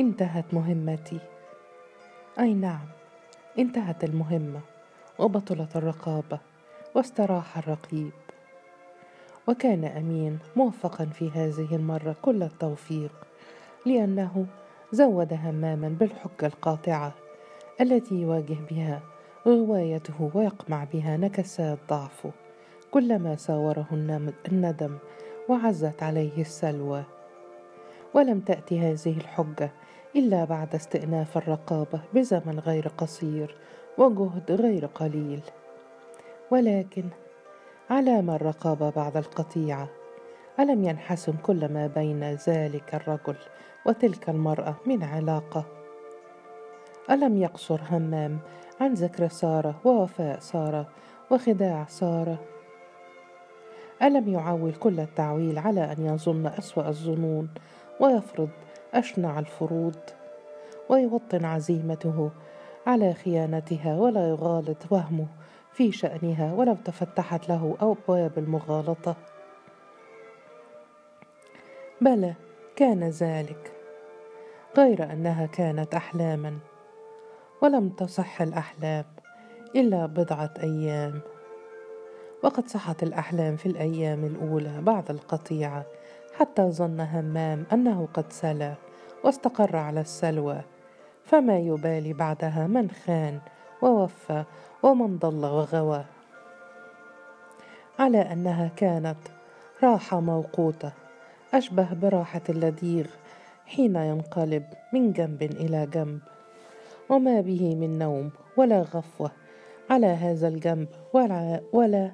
انتهت مهمتي. أي نعم انتهت المهمة. وبطلت الرقابة واستراح الرقيب. وكان أمين موفقا في هذه المرة كل التوفيق لأنه زود هماما بالحجة القاطعة التي يواجه بها غوايته ويقمع بها نكسات ضعفه كلما ساوره الندم وعزت عليه السلوى. ولم تأتي هذه الحجة إلا بعد استئناف الرقابة بزمن غير قصير وجهد غير قليل. ولكن علام الرقابة بعد القطيعة ألم ينحسم كل ما بين ذلك الرجل وتلك المرأة من علاقة؟ ألم يقصر همام عن ذكر سارة ووفاء سارة وخداع سارة؟ ألم يعول كل التعويل على أن يظن أسوأ الظنون ويفرض أشنع الفروض ويوطن عزيمته على خيانتها ولا يغالط وهمه في شأنها ولو تفتحت له أبواب المغالطة. بلى كان ذلك غير أنها كانت أحلاما ولم تصح الأحلام إلا بضعة أيام. وقد صحت الأحلام في الأيام الأولى بعد القطيعة حتى ظن همام أنه قد سلى واستقر على السلوى. فما يبالي بعدها من خان ووفى ومن ضل وغوى. على أنها كانت راحة موقوتة أشبه براحة اللديغ حين ينقلب من جنب إلى جنب. وما به من نوم ولا غفوة على هذا الجنب ولا, ولا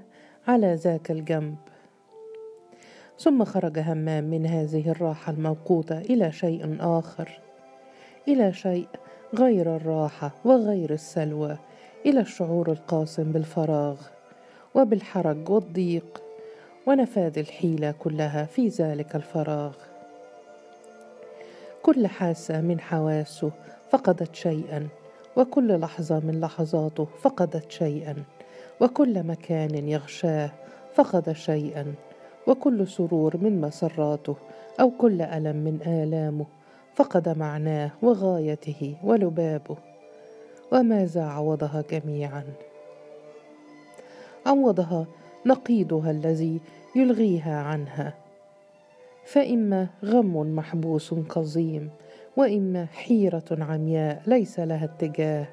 على ذاك الجنب. ثم خرج همام من هذه الراحة الموقوتة إلى شيء آخر إلى شيء غير الراحة وغير السلوى إلى الشعور القاسم بالفراغ وبالحرج والضيق ونفاذ الحيلة كلها في ذلك الفراغ. كل حاسة من حواسه فقدت شيئا وكل لحظة من لحظاته فقدت شيئا وكل مكان يغشاه فقد شيئا. وكل سرور من مسراته أو كل ألم من آلامه فقد معناه وغايته ولبابه. وماذا عوضها جميعا. عوضها نقيضها الذي يلغيها عنها. فإما غم محبوس قزيم وإما حيرة عمياء ليس لها اتجاه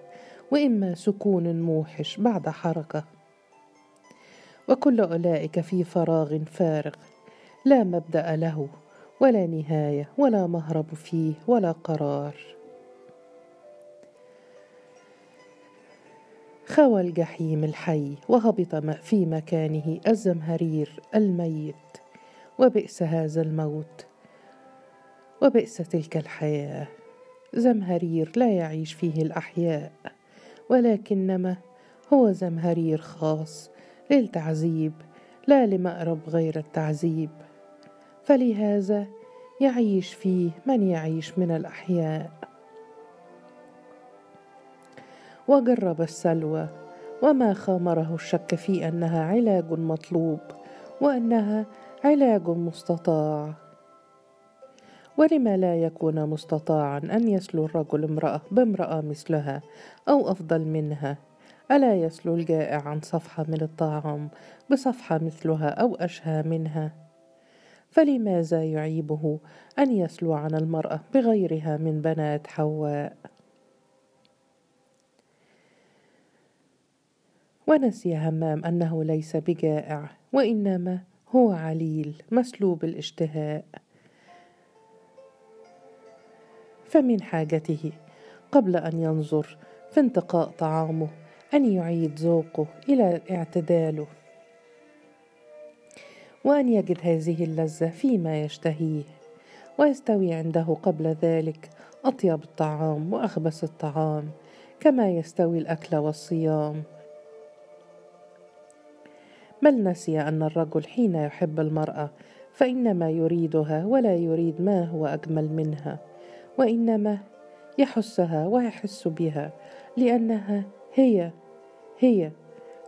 وإما سكون موحش بعد حركة. وكل أولئك في فراغ فارغ. لا مبدأ له ولا نهاية ولا مهرب فيه ولا قرار. خوى الجحيم الحي وهبط في مكانه الزمهرير الميت. وبئس هذا الموت وبئس تلك الحياة. زمهرير لا يعيش فيه الأحياء ولكنما هو زمهرير خاص. للتعذيب لا لمأرب غير التعذيب. فلهذا يعيش فيه من يعيش من الأحياء. وجرب السلوى وما خامره الشك في أنها علاج مطلوب وأنها علاج مستطاع. ولم لا يكون مستطاعا أن يسلو الرجل امرأة بامرأة مثلها أو أفضل منها؟ ألا يسلو الجائع عن صفحة من الطعام بصفحة مثلها أو أشهى منها؟ فلماذا يعيبه أن يسلو عن المرأة بغيرها من بنات حواء؟ ونسي همام أنه ليس بجائع وإنما هو عليل مسلوب الاشتهاء. فمن حاجته قبل أن ينظر في انتقاء طعامه أن يعيد ذوقه إلى اعتداله وأن يجد هذه اللذة فيما يشتهيه ويستوي عنده قبل ذلك أطيب الطعام وأخبث الطعام كما يستوي الأكل والصيام. بل نسي أن الرجل حين يحب المرأة فإنما يريدها ولا يريد ما هو أجمل منها وإنما يحسها ويحس بها لأنها هي هي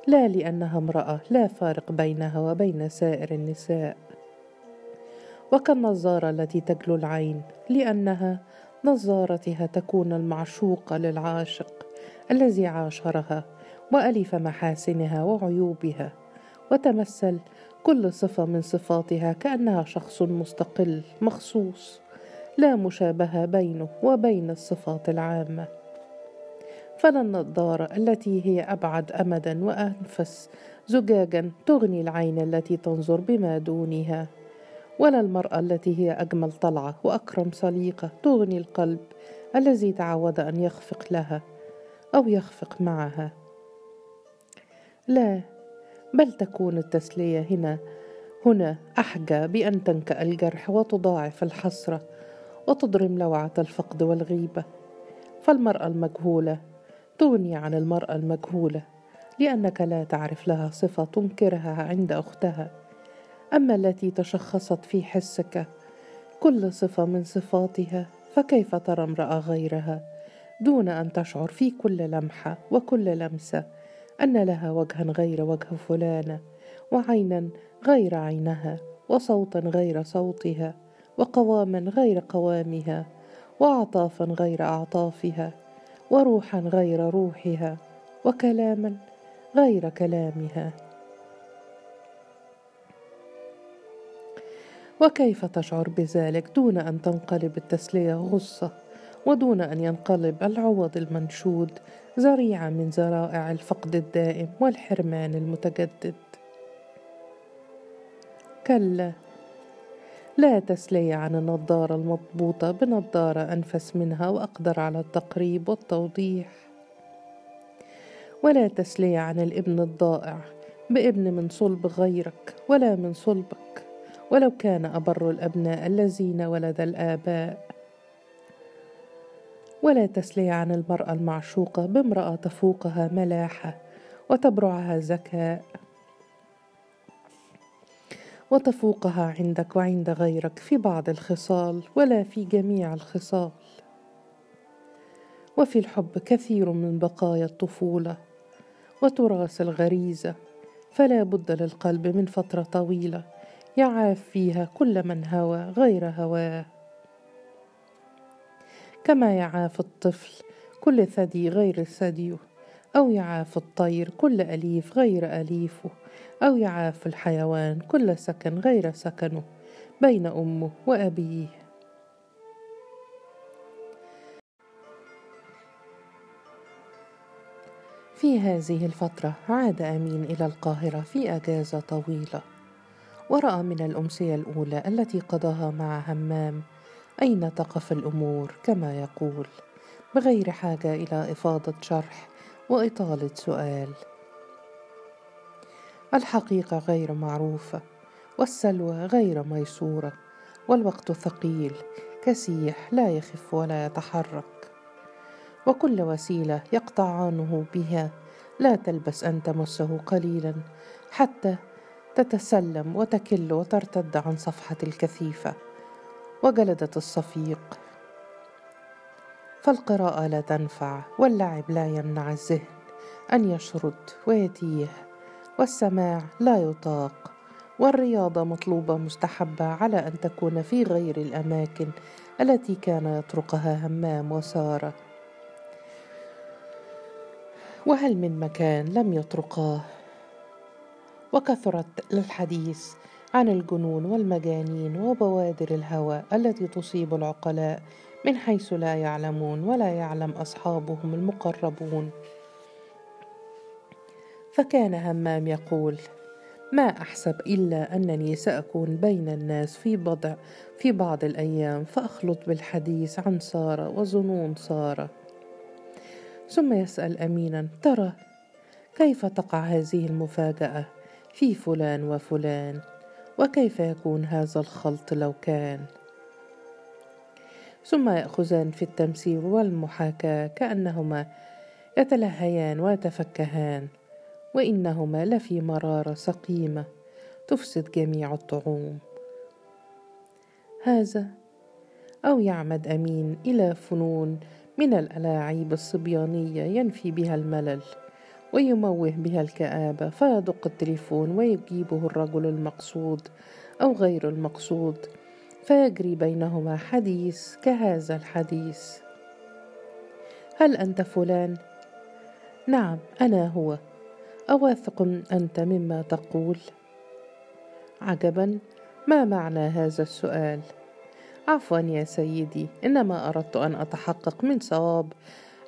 لا لأنها امرأة لا فارق بينها وبين سائر النساء. وكالنظاره التي تجلو العين؟ لأنها نظارتها تكون المعشوقة للعاشق الذي عاشرها وألف محاسنها وعيوبها وتمثل كل صفة من صفاتها كأنها شخص مستقل مخصوص لا مشابهة بينه وبين الصفات العامة. فلا النظارة التي هي أبعد أمدا وأنفس زجاجا تغني العين التي تنظر بما دونها. ولا المرأة التي هي أجمل طلعة وأكرم سليقة تغني القلب الذي تعود أن يخفق لها أو يخفق معها. لا بل تكون التسلية هنا. هنا أحجى بأن تنكأ الجرح وتضاعف الحسرة وتضرم لوعة الفقد والغيبة. فالمرأة المجهولة تغني عن المرأة المجهولة لأنك لا تعرف لها صفة تنكرها عند أختها. أما التي تشخصت في حسك كل صفة من صفاتها فكيف ترى امرأة غيرها؟ دون أن تشعر في كل لمحة وكل لمسة أن لها وجها غير وجه فلانة وعينا غير عينها وصوتا غير صوتها وقواما غير قوامها واعطافا غير أعطافها. وروحا غير روحها وكلاما غير كلامها. وكيف تشعر بذلك دون أن تنقلب التسلية غصة ودون أن ينقلب العوض المنشود ذريعه من ذرائع الفقد الدائم والحرمان المتجدد؟ كلا لا تسلي عن النظارة المضبوطة بنظارة أنفس منها وأقدر على التقريب والتوضيح. ولا تسلي عن الإبن الضائع بإبن من صلب غيرك ولا من صلبك ولو كان أبر الأبناء الذين ولد الآباء. ولا تسلي عن المرأة المعشوقة بامرأة تفوقها ملاحة وتبرعها ذكاء وتفوقها عندك وعند غيرك في بعض الخصال ولا في جميع الخصال. وفي الحب كثير من بقايا الطفولة وتراث الغريزة فلا بد للقلب من فترة طويلة يعاف فيها كل من هوى غير هواه. كما يعاف الطفل كل ثدي غير ثديه أو يعاف الطير كل أليف غير أليفه أو يعاف الحيوان كل سكن غير سكنه بين أمه وأبيه. في هذه الفترة عاد أمين إلى القاهرة في أجازة طويلة. ورأى من الأمسية الأولى التي قضاها مع همام أين تقف الأمور كما يقول بغير حاجة إلى إفاضة شرح. وإطالة سؤال. الحقيقة غير معروفة والسلوى غير ميسورة والوقت ثقيل كسيح لا يخف ولا يتحرك. وكل وسيلة يقطعانه بها لا تلبس أن تمسه قليلا حتى تتسلم وتكل وترتد عن صفحة الكثيفة. وجلدة الصفيق فالقراءة لا تنفع واللعب لا يمنع الذهن أن يشرد ويتيه والسماع لا يطاق والرياضة مطلوبة مستحبة على أن تكون في غير الأماكن التي كان يطرقها همام وسارة. وهل من مكان لم يطرقاه وكثرت الحديث عن الجنون والمجانين وبوادر الهوى التي تصيب العقلاء من حيث لا يعلمون ولا يعلم أصحابهم المقربون. فكان همام يقول ما أحسب إلا أنني سأكون بين الناس في بضع في بعض الأيام فأخلط بالحديث عن سارة وظنون سارة. ثم يسأل امينا ترى كيف تقع هذه المفاجأة في فلان وفلان وكيف يكون هذا الخلط لو كان؟ ثم يأخذان في التمثيل والمحاكاة كأنهما يتلهيان ويتفكهان وإنهما لفي مرارة سقيمة تفسد جميع الطعوم. هذا أو يعمد أمين إلى فنون من الألاعيب الصبيانية ينفي بها الملل ويموه بها الكآبة فيدق التليفون ويجيبه الرجل المقصود أو غير المقصود فيجري بينهما حديث كهذا الحديث. هل أنت فلان؟ نعم أنا هو. أواثق أنت مما تقول؟ عجبا ما معنى هذا السؤال؟ عفوا يا سيدي إنما أردت أن أتحقق من صواب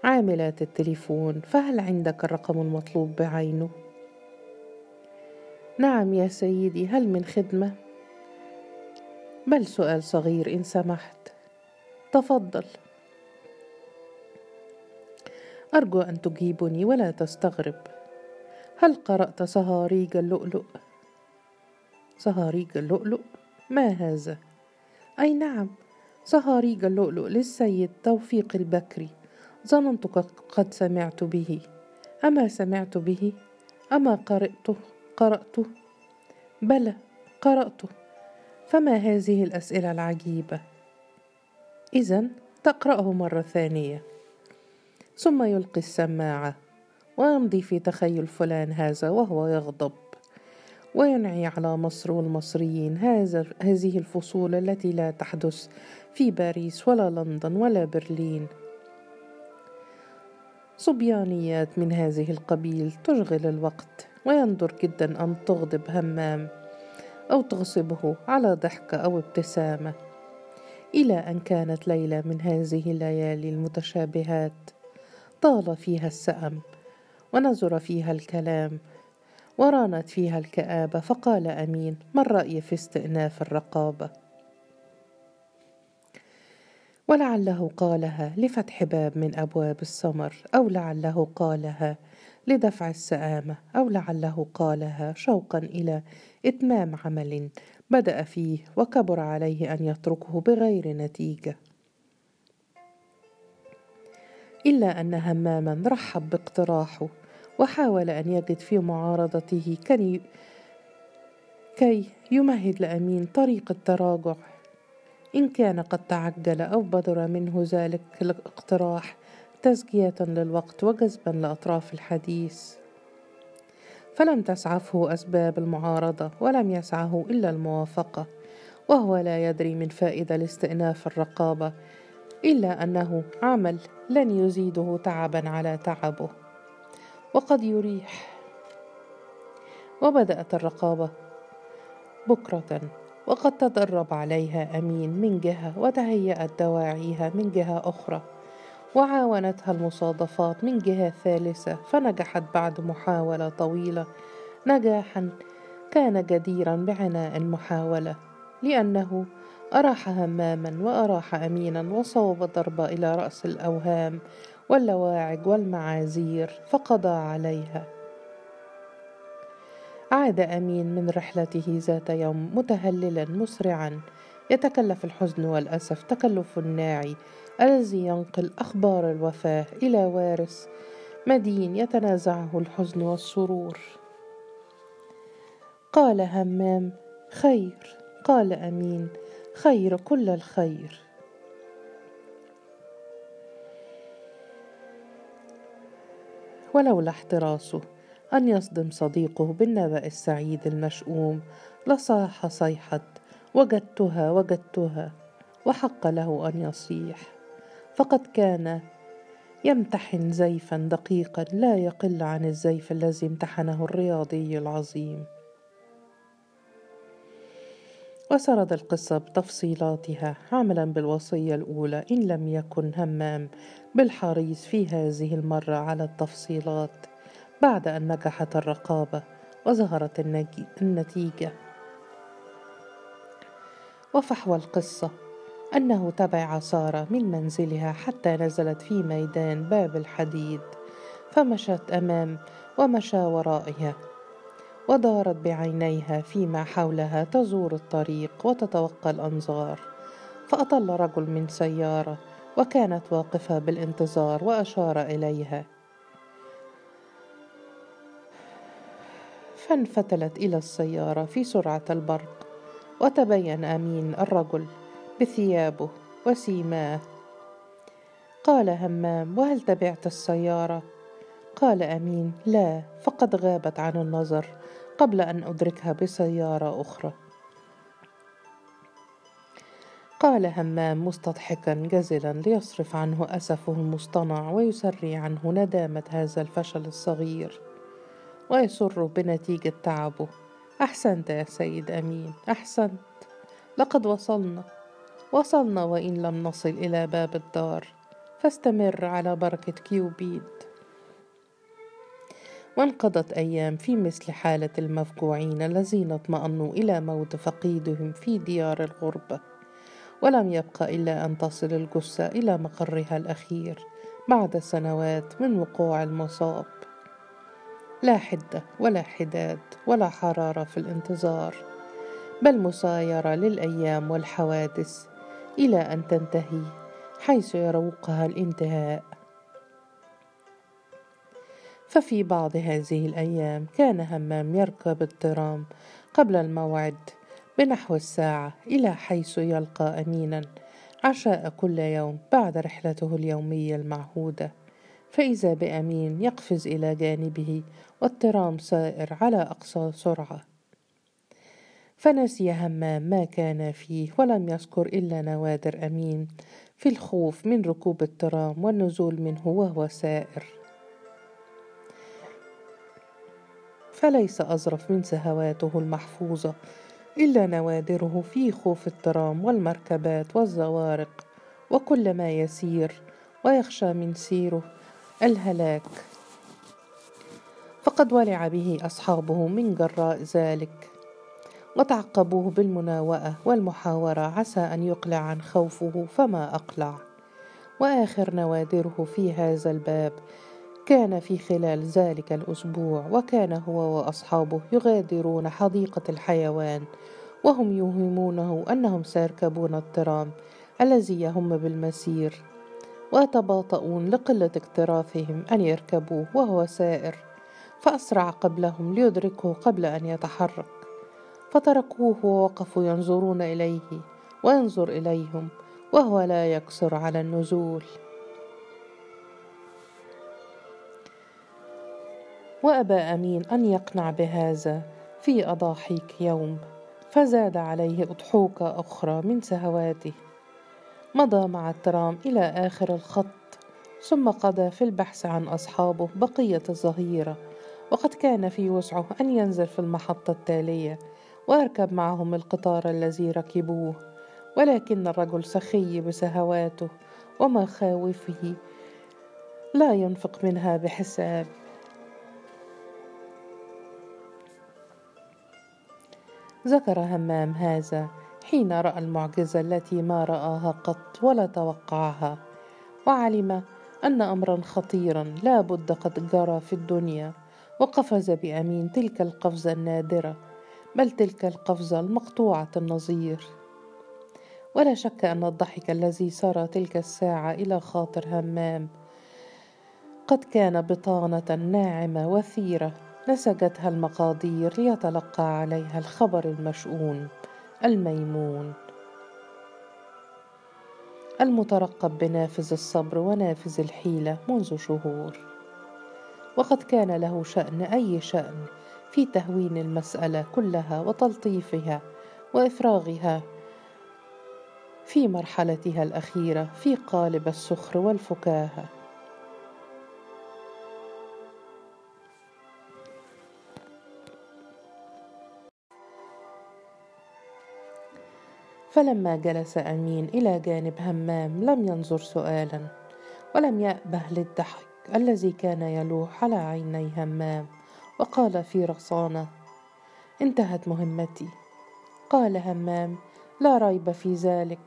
عاملات التليفون فهل عندك الرقم المطلوب بعينه؟ نعم يا سيدي هل من خدمة؟ بل سؤال صغير إن سمحت. تفضل. أرجو أن تجيبني ولا تستغرب. هل قرأت صهاريج اللؤلؤ؟ صهاريج اللؤلؤ؟ ما هذا؟ أي نعم صهاريج اللؤلؤ للسيد توفيق البكري. ظننتك قد سمعت به. أما سمعت به؟ أما قراته قرأته؟ بلى قرأته. فما هذه الأسئلة العجيبة؟ اذا تقرأه مرة ثانية. ثم يلقي السماعة ويمضي في تخيل فلان هذا وهو يغضب. وينعي على مصر والمصريين هذا هذه الفصول التي لا تحدث في باريس ولا لندن ولا برلين. صبيانيات من هذه القبيل تشغل الوقت ويندر جدا أن تغضب همام. أو تغصبه على ضحكة أو ابتسامة إلى أن كانت ليلة من هذه الليالي المتشابهات. طال فيها السأم ونزر فيها الكلام ورانت فيها الكآبة فقال أمين ما الرأي في استئناف الرقابة؟ ولعله قالها لفتح باب من أبواب السمر أو لعله قالها لدفع السآمة أو لعله قالها شوقا إلى إتمام عمل بدأ فيه وكبر عليه أن يتركه بغير نتيجة. إلا أن هماما رحب باقتراحه وحاول أن يجد في معارضته كي, كي يمهد لأمين طريق التراجع. إن كان قد تعجل أو بدر منه ذلك الاقتراح تزكية للوقت وجذبا لأطراف الحديث. فلم تسعفه أسباب المعارضة ولم يسعه إلا الموافقة وهو لا يدري من فائدة لاستئناف الرقابة إلا أنه عمل لن يزيده تعبا على تعبه. وقد يريح. وبدأت الرقابة بكرة وقد تدرب عليها أمين من جهة وتهيأت دواعيها من جهة أخرى. وعاونتها المصادفات من جهة ثالثة فنجحت بعد محاولة طويلة. نجاحا كان جديرا بعناء المحاولة لأنه أراح هماما وأراح أمينا وصوب ضربة إلى رأس الأوهام واللواعج والمعاذير فقضى عليها. عاد أمين من رحلته ذات يوم متهللا مسرعا. يتكلف الحزن والأسف تكلف الناعي الذي ينقل أخبار الوفاة إلى وارث مدين يتنازعه الحزن والسرور. قال همام خير. قال أمين خير كل الخير. ولولا احتراسه أن يصدم صديقه بالنبأ السعيد المشؤوم لصاح صيحة وجدتها وجدتها. وحق له أن يصيح. فقد كان يمتحن زيفا دقيقا لا يقل عن الزيف الذي امتحنه الرياضي العظيم. وسرد القصة بتفصيلاتها عملا بالوصية الأولى إن لم يكن همام بالحريص في هذه المرة على التفصيلات. بعد أن نجحت الرقابة وظهرت النتيجة. وفحوى القصة. أنه تبع سارة من منزلها حتى نزلت في ميدان باب الحديد فمشت أمام ومشى ورائها ودارت بعينيها فيما حولها تزور الطريق وتتوقى الأنظار فأطل رجل من سيارة وكانت واقفة بالانتظار وأشار إليها. فانفتلت إلى السيارة في سرعة البرق وتبين أمين الرجل بثيابه وسيماه. قال همام وهل تبعت السيارة؟ قال أمين لا فقد غابت عن النظر قبل أن أدركها بسيارة أخرى. قال همام مستضحكا جزلا ليصرف عنه أسفه المصطنع ويسري عنه ندامة هذا الفشل الصغير ويسر بنتيجة تعبه. أحسنت يا سيد أمين أحسنت. لقد وصلنا. وصلنا وإن لم نصل إلى باب الدار فاستمر على بركة كيوبيد. وانقضت أيام في مثل حالة المفجوعين الذين اطمأنوا إلى موت فقيدهم في ديار الغربة. ولم يبق إلا أن تصل الجثة إلى مقرها الأخير بعد سنوات من وقوع المصاب. لا حدة ولا حداد ولا حرارة في الانتظار بل مسايرة للأيام والحوادث إلى أن تنتهي حيث يروقها الانتهاء. ففي بعض هذه الأيام كان همام يركب الترام قبل الموعد بنحو الساعة إلى حيث يلقى أمينا عشاء كل يوم بعد رحلته اليومية المعهودة. فإذا بأمين يقفز إلى جانبه والترام سائر على أقصى سرعة. فنسي همام ما كان فيه ولم يذكر إلا نوادر أمين في الخوف من ركوب الترام والنزول منه وهو سائر. فليس أظرف من سهواته المحفوظة إلا نوادره في خوف الترام والمركبات والزوارق وكل ما يسير ويخشى من سيره الهلاك. فقد ولع به أصحابه من جراء ذلك. وتعقبوه بالمناوئة والمحاورة عسى أن يقلع عن خوفه فما أقلع. وآخر نوادره في هذا الباب كان في خلال ذلك الأسبوع وكان هو وأصحابه يغادرون حديقة الحيوان وهم يوهمونه أنهم سيركبون الترام الذي يهم بالمسير ويتباطؤون لقلة اكتراثهم أن يركبوه وهو سائر. فأسرع قبلهم ليدركه قبل أن يتحرك. فتركوه ووقفوا ينظرون إليه وينظر إليهم وهو لا يقصر على النزول. وأبى أمين أن يقنع بهذا في أضاحيك يوم فزاد عليه أضحوكة أخرى من سهواته. مضى مع الترام إلى آخر الخط ثم قضى في البحث عن أصحابه بقية الظهيرة وقد كان في وسعه أن ينزل في المحطة التالية. ويركب معهم القطار الذي ركبوه ولكن الرجل سخي بسهواته ومخاوفه لا ينفق منها بحساب. ذكر همام هذا حين رأى المعجزة التي ما رآها قط ولا توقعها وعلم أن امرا خطيرا لا بد قد جرى في الدنيا وقفز بأمين تلك القفزة النادرة بل تلك القفزة المقطوعة النظير. ولا شك أن الضحك الذي سرى تلك الساعة إلى خاطر همام قد كان بطانة ناعمة وثيرة نسجتها المقادير ليتلقى عليها الخبر المشؤون الميمون. المترقب بنافذ الصبر ونافذ الحيلة منذ شهور. وقد كان له شأن أي شأن في تهوين المسألة كلها وتلطيفها وإفراغها في مرحلتها الأخيرة في قالب السخر والفكاهة. فلما جلس أمين إلى جانب همام لم ينظر سؤالا ولم يأبه للضحك الذي كان يلوح على عيني همام. وقال في رصانة انتهت مهمتي. قال همام لا ريب في ذلك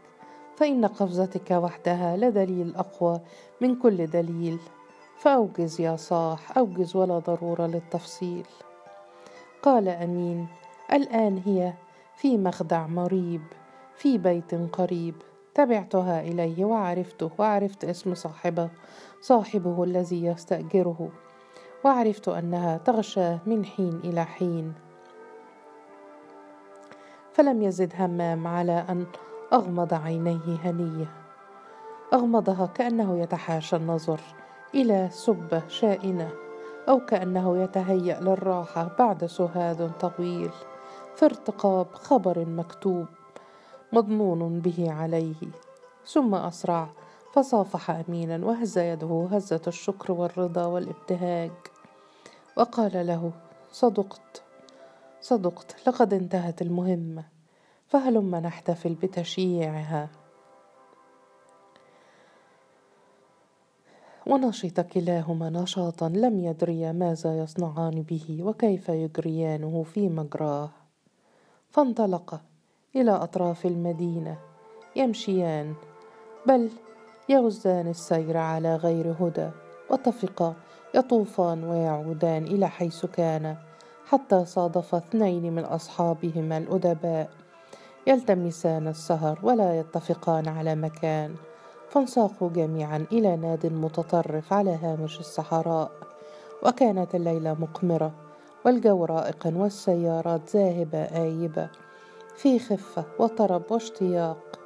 فإن قفزتك وحدها لدليل أقوى من كل دليل. فأوجز يا صاح أوجز ولا ضرورة للتفصيل. قال أمين الآن هي في مخدع مريب في بيت قريب. تبعتها إليه وعرفته وعرفت اسم صاحبه صاحبه الذي يستأجره. وعرفت أنها تغشاه من حين إلى حين. فلم يزد همام على أن أغمض عينيه هنية. أغمضها كأنه يتحاشى النظر إلى سبة شائنة أو كأنه يتهيأ للراحة بعد سهاد طويل. في ارتقاب خبر مكتوب مضنون به عليه. ثم أسرع فصافح أمينا وهز يده هزة الشكر والرضا والابتهاج. وقال له صدقت صدقت لقد انتهت المهمة فهلم نحتفل بتشييعها. ونشط كلاهما نشاطا لم يدريا ماذا يصنعان به وكيف يجريانه في مجراه. فانطلقا إلى أطراف المدينة يمشيان بل يغزان السير على غير هدى. واتفقا يطوفان ويعودان إلى حيث كان حتى صادف اثنين من أصحابهما الأدباء. يلتمسان السهر ولا يتفقان على مكان. فانساقوا جميعا إلى ناد متطرف على هامش الصحراء. وكانت الليلة مقمرة والجو رائقا والسيارات ذاهبة آيبة. في خفة وطرب واشتياق.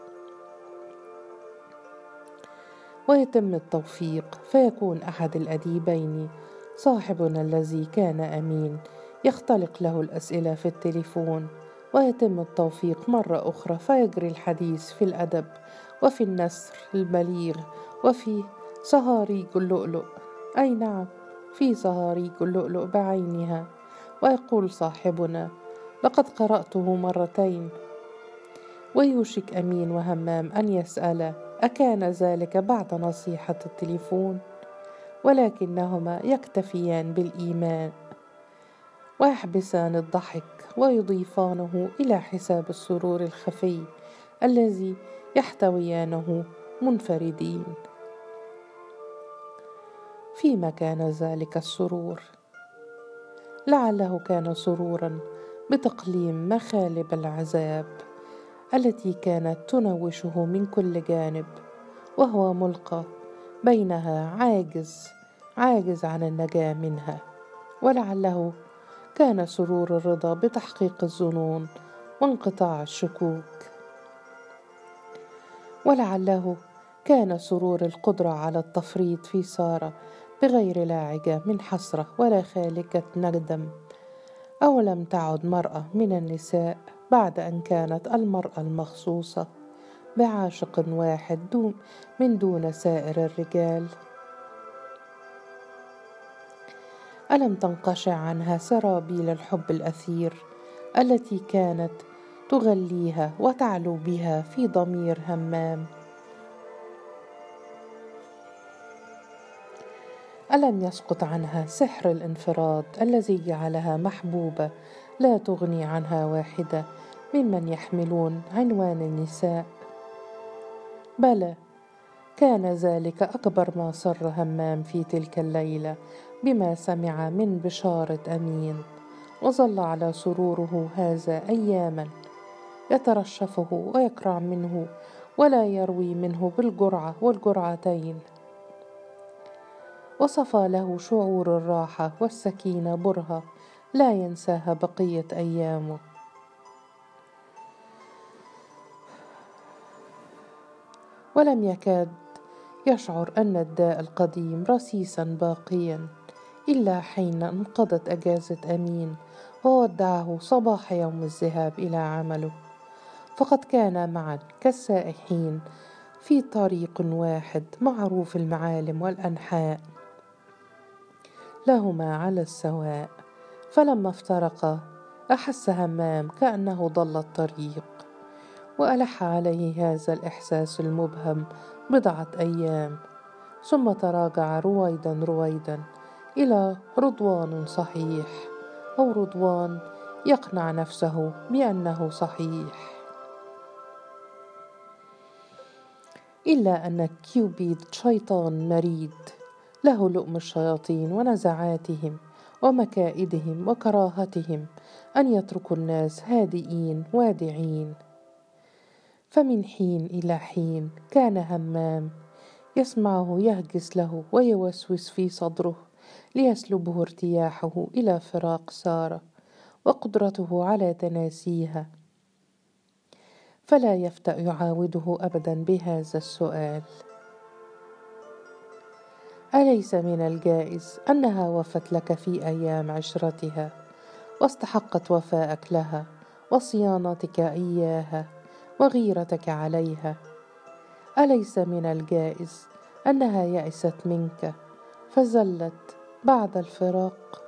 ويتم التوفيق فيكون أحد الأديبين. صاحبنا الذي كان أمين يختلق له الأسئلة في التليفون. ويتم التوفيق مرة أخرى فيجري الحديث في الأدب وفي النثر البليغ وفي صهاريج اللؤلؤ. أي نعم في صهاريج اللؤلؤ بعينها. ويقول صاحبنا لقد قرأته مرتين. ويوشك أمين وهمام أن يسأل أكان ذلك بعد نصيحة التليفون ولكنهما يكتفيان بالإيمان ويحبسان الضحك ويضيفانه إلى حساب السرور الخفي الذي يحتويانه منفردين. فيما كان ذلك السرور؟ لعله كان سرورا بتقليم مخالب العذاب. التي كانت تنوشه من كل جانب وهو ملقى بينها عاجز عاجز عن النجاة منها. ولعله كان سرور الرضا بتحقيق الظنون وانقطاع الشكوك. ولعله كان سرور القدرة على التفريط في سارة بغير لاعجة من حسرة ولا خالكة ندم أو لم تعد مرأة من النساء. بعد أن كانت المرأة المخصوصة بعاشق واحد دون من دون سائر الرجال. ألم تنقشع عنها سرابيل الحب الأثير التي كانت تغليها وتعلو بها في ضمير همام. ألم يسقط عنها سحر الانفراد الذي جعلها محبوبة لا تغني عنها واحدة ممن يحملون عنوان النساء. بلى كان ذلك أكبر ما سر همام في تلك الليلة بما سمع من بشارة أمين وظل على سروره هذا أياما يترشفه ويكرع منه ولا يروي منه بالجرعة والجرعتين. وصفى له شعور الراحة والسكينة برهة لا ينساها بقية أيامه ولم يكاد يشعر أن الداء القديم رصيصا باقيا إلا حين انقضت أجازة أمين وودعه صباح يوم الذهاب إلى عمله. فقد كانا معا كالسائحين في طريق واحد معروف المعالم والأنحاء لهما على السواء. فلما افترقا أحس همام كأنه ضل الطريق. وألح عليه هذا الإحساس المبهم بضعة أيام. ثم تراجع رويدا رويدا إلى رضوان صحيح أو رضوان يقنع نفسه بأنه صحيح. إلا أن كيوبيد شيطان مريد له لؤم الشياطين ونزعاتهم. ومكائدهم وكراهتهم أن يتركوا الناس هادئين وادعين. فمن حين إلى حين كان همام يسمعه يهجس له ويوسوس في صدره ليسلبه ارتياحه إلى فراق سارة وقدرته على تناسيها. فلا يفتأ يعاوده أبدا بهذا السؤال. أليس من الجائز أنها وفت لك في أيام عشرتها؟ واستحقت وفاءك لها وصيانتك إياها وغيرتك عليها. أليس من الجائز أنها يئست منك فزلت بعد الفراق.